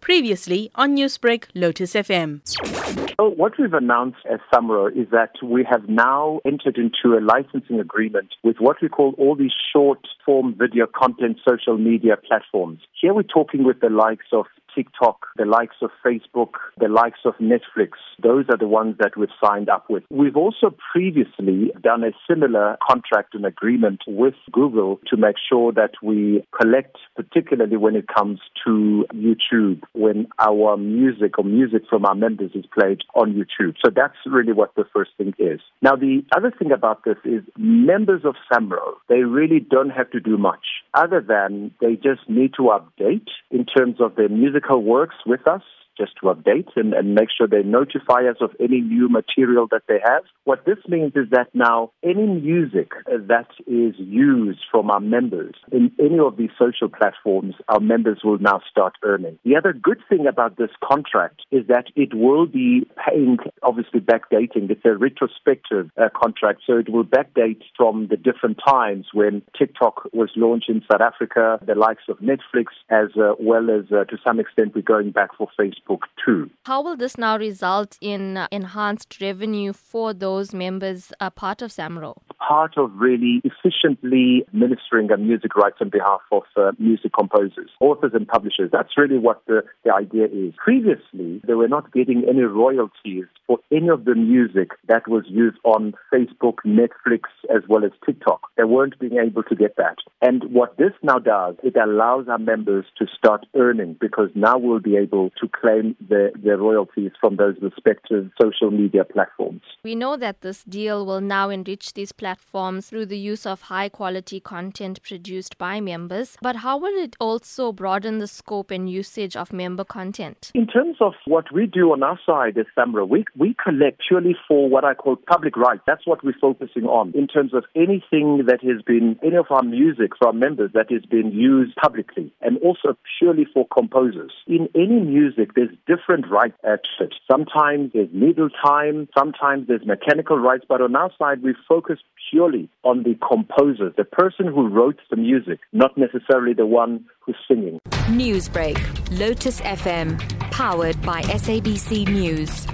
Previously on Newsbreak, Lotus FM. So what we've announced as Samro is that we have now entered into a licensing agreement with what we call all these short form video content social media platforms. Here we're talking with the likes of TikTok, the likes of Facebook, the likes of Netflix. Those are the ones that we've signed up with. We've also previously done a similar contract and agreement with Google to make sure that we collect, particularly when it comes to YouTube, when our music or music from our members is played on YouTube. So that's really what the first thing is. Now, the other thing about this is members of SAMRO, they really don't have to do much other than they just need to update in terms of their musical works with us just to update and, and make sure they notify us of any new material that they have. What this means is that now any music that is used from our members in any of these social platforms, our members will now start earning. The other good thing about this contract is that it will be paying, obviously backdating. It's a retrospective uh, contract, so it will backdate from the different times when TikTok was launched in South Africa, the likes of Netflix, as uh, well as uh, to some extent we're going back for Facebook Too. How will this now result in uh, enhanced revenue for those members uh, part of SAMRO? Part of really efficiently administering music rights on behalf of uh, music composers, authors and publishers. That's really what the, the idea is. Previously, they were not getting any royalties for any of the music that was used on Facebook, Netflix, as well as TikTok. They weren't being able to get that. And what this now does, it allows our members to start earning because now we'll be able to claim claim their, their royalties from those respective social media platforms. We know that this deal will now enrich these platforms through the use of high quality content produced by members, but how will it also broaden the scope and usage of member content? In terms of what we do on our side as SAMRO, we, we collect purely for what I call public rights. That's what we're focusing on in terms of anything that has been, any of our music for our members that has been used publicly and also purely for composers. In any music, there's different rights at it. Sometimes there's needle time, sometimes there's mechanical rights, but on our side, we focus purely on the composer, the person who wrote the music, not necessarily the one who's singing. Newsbreak, Lotus FM, powered by SABC News.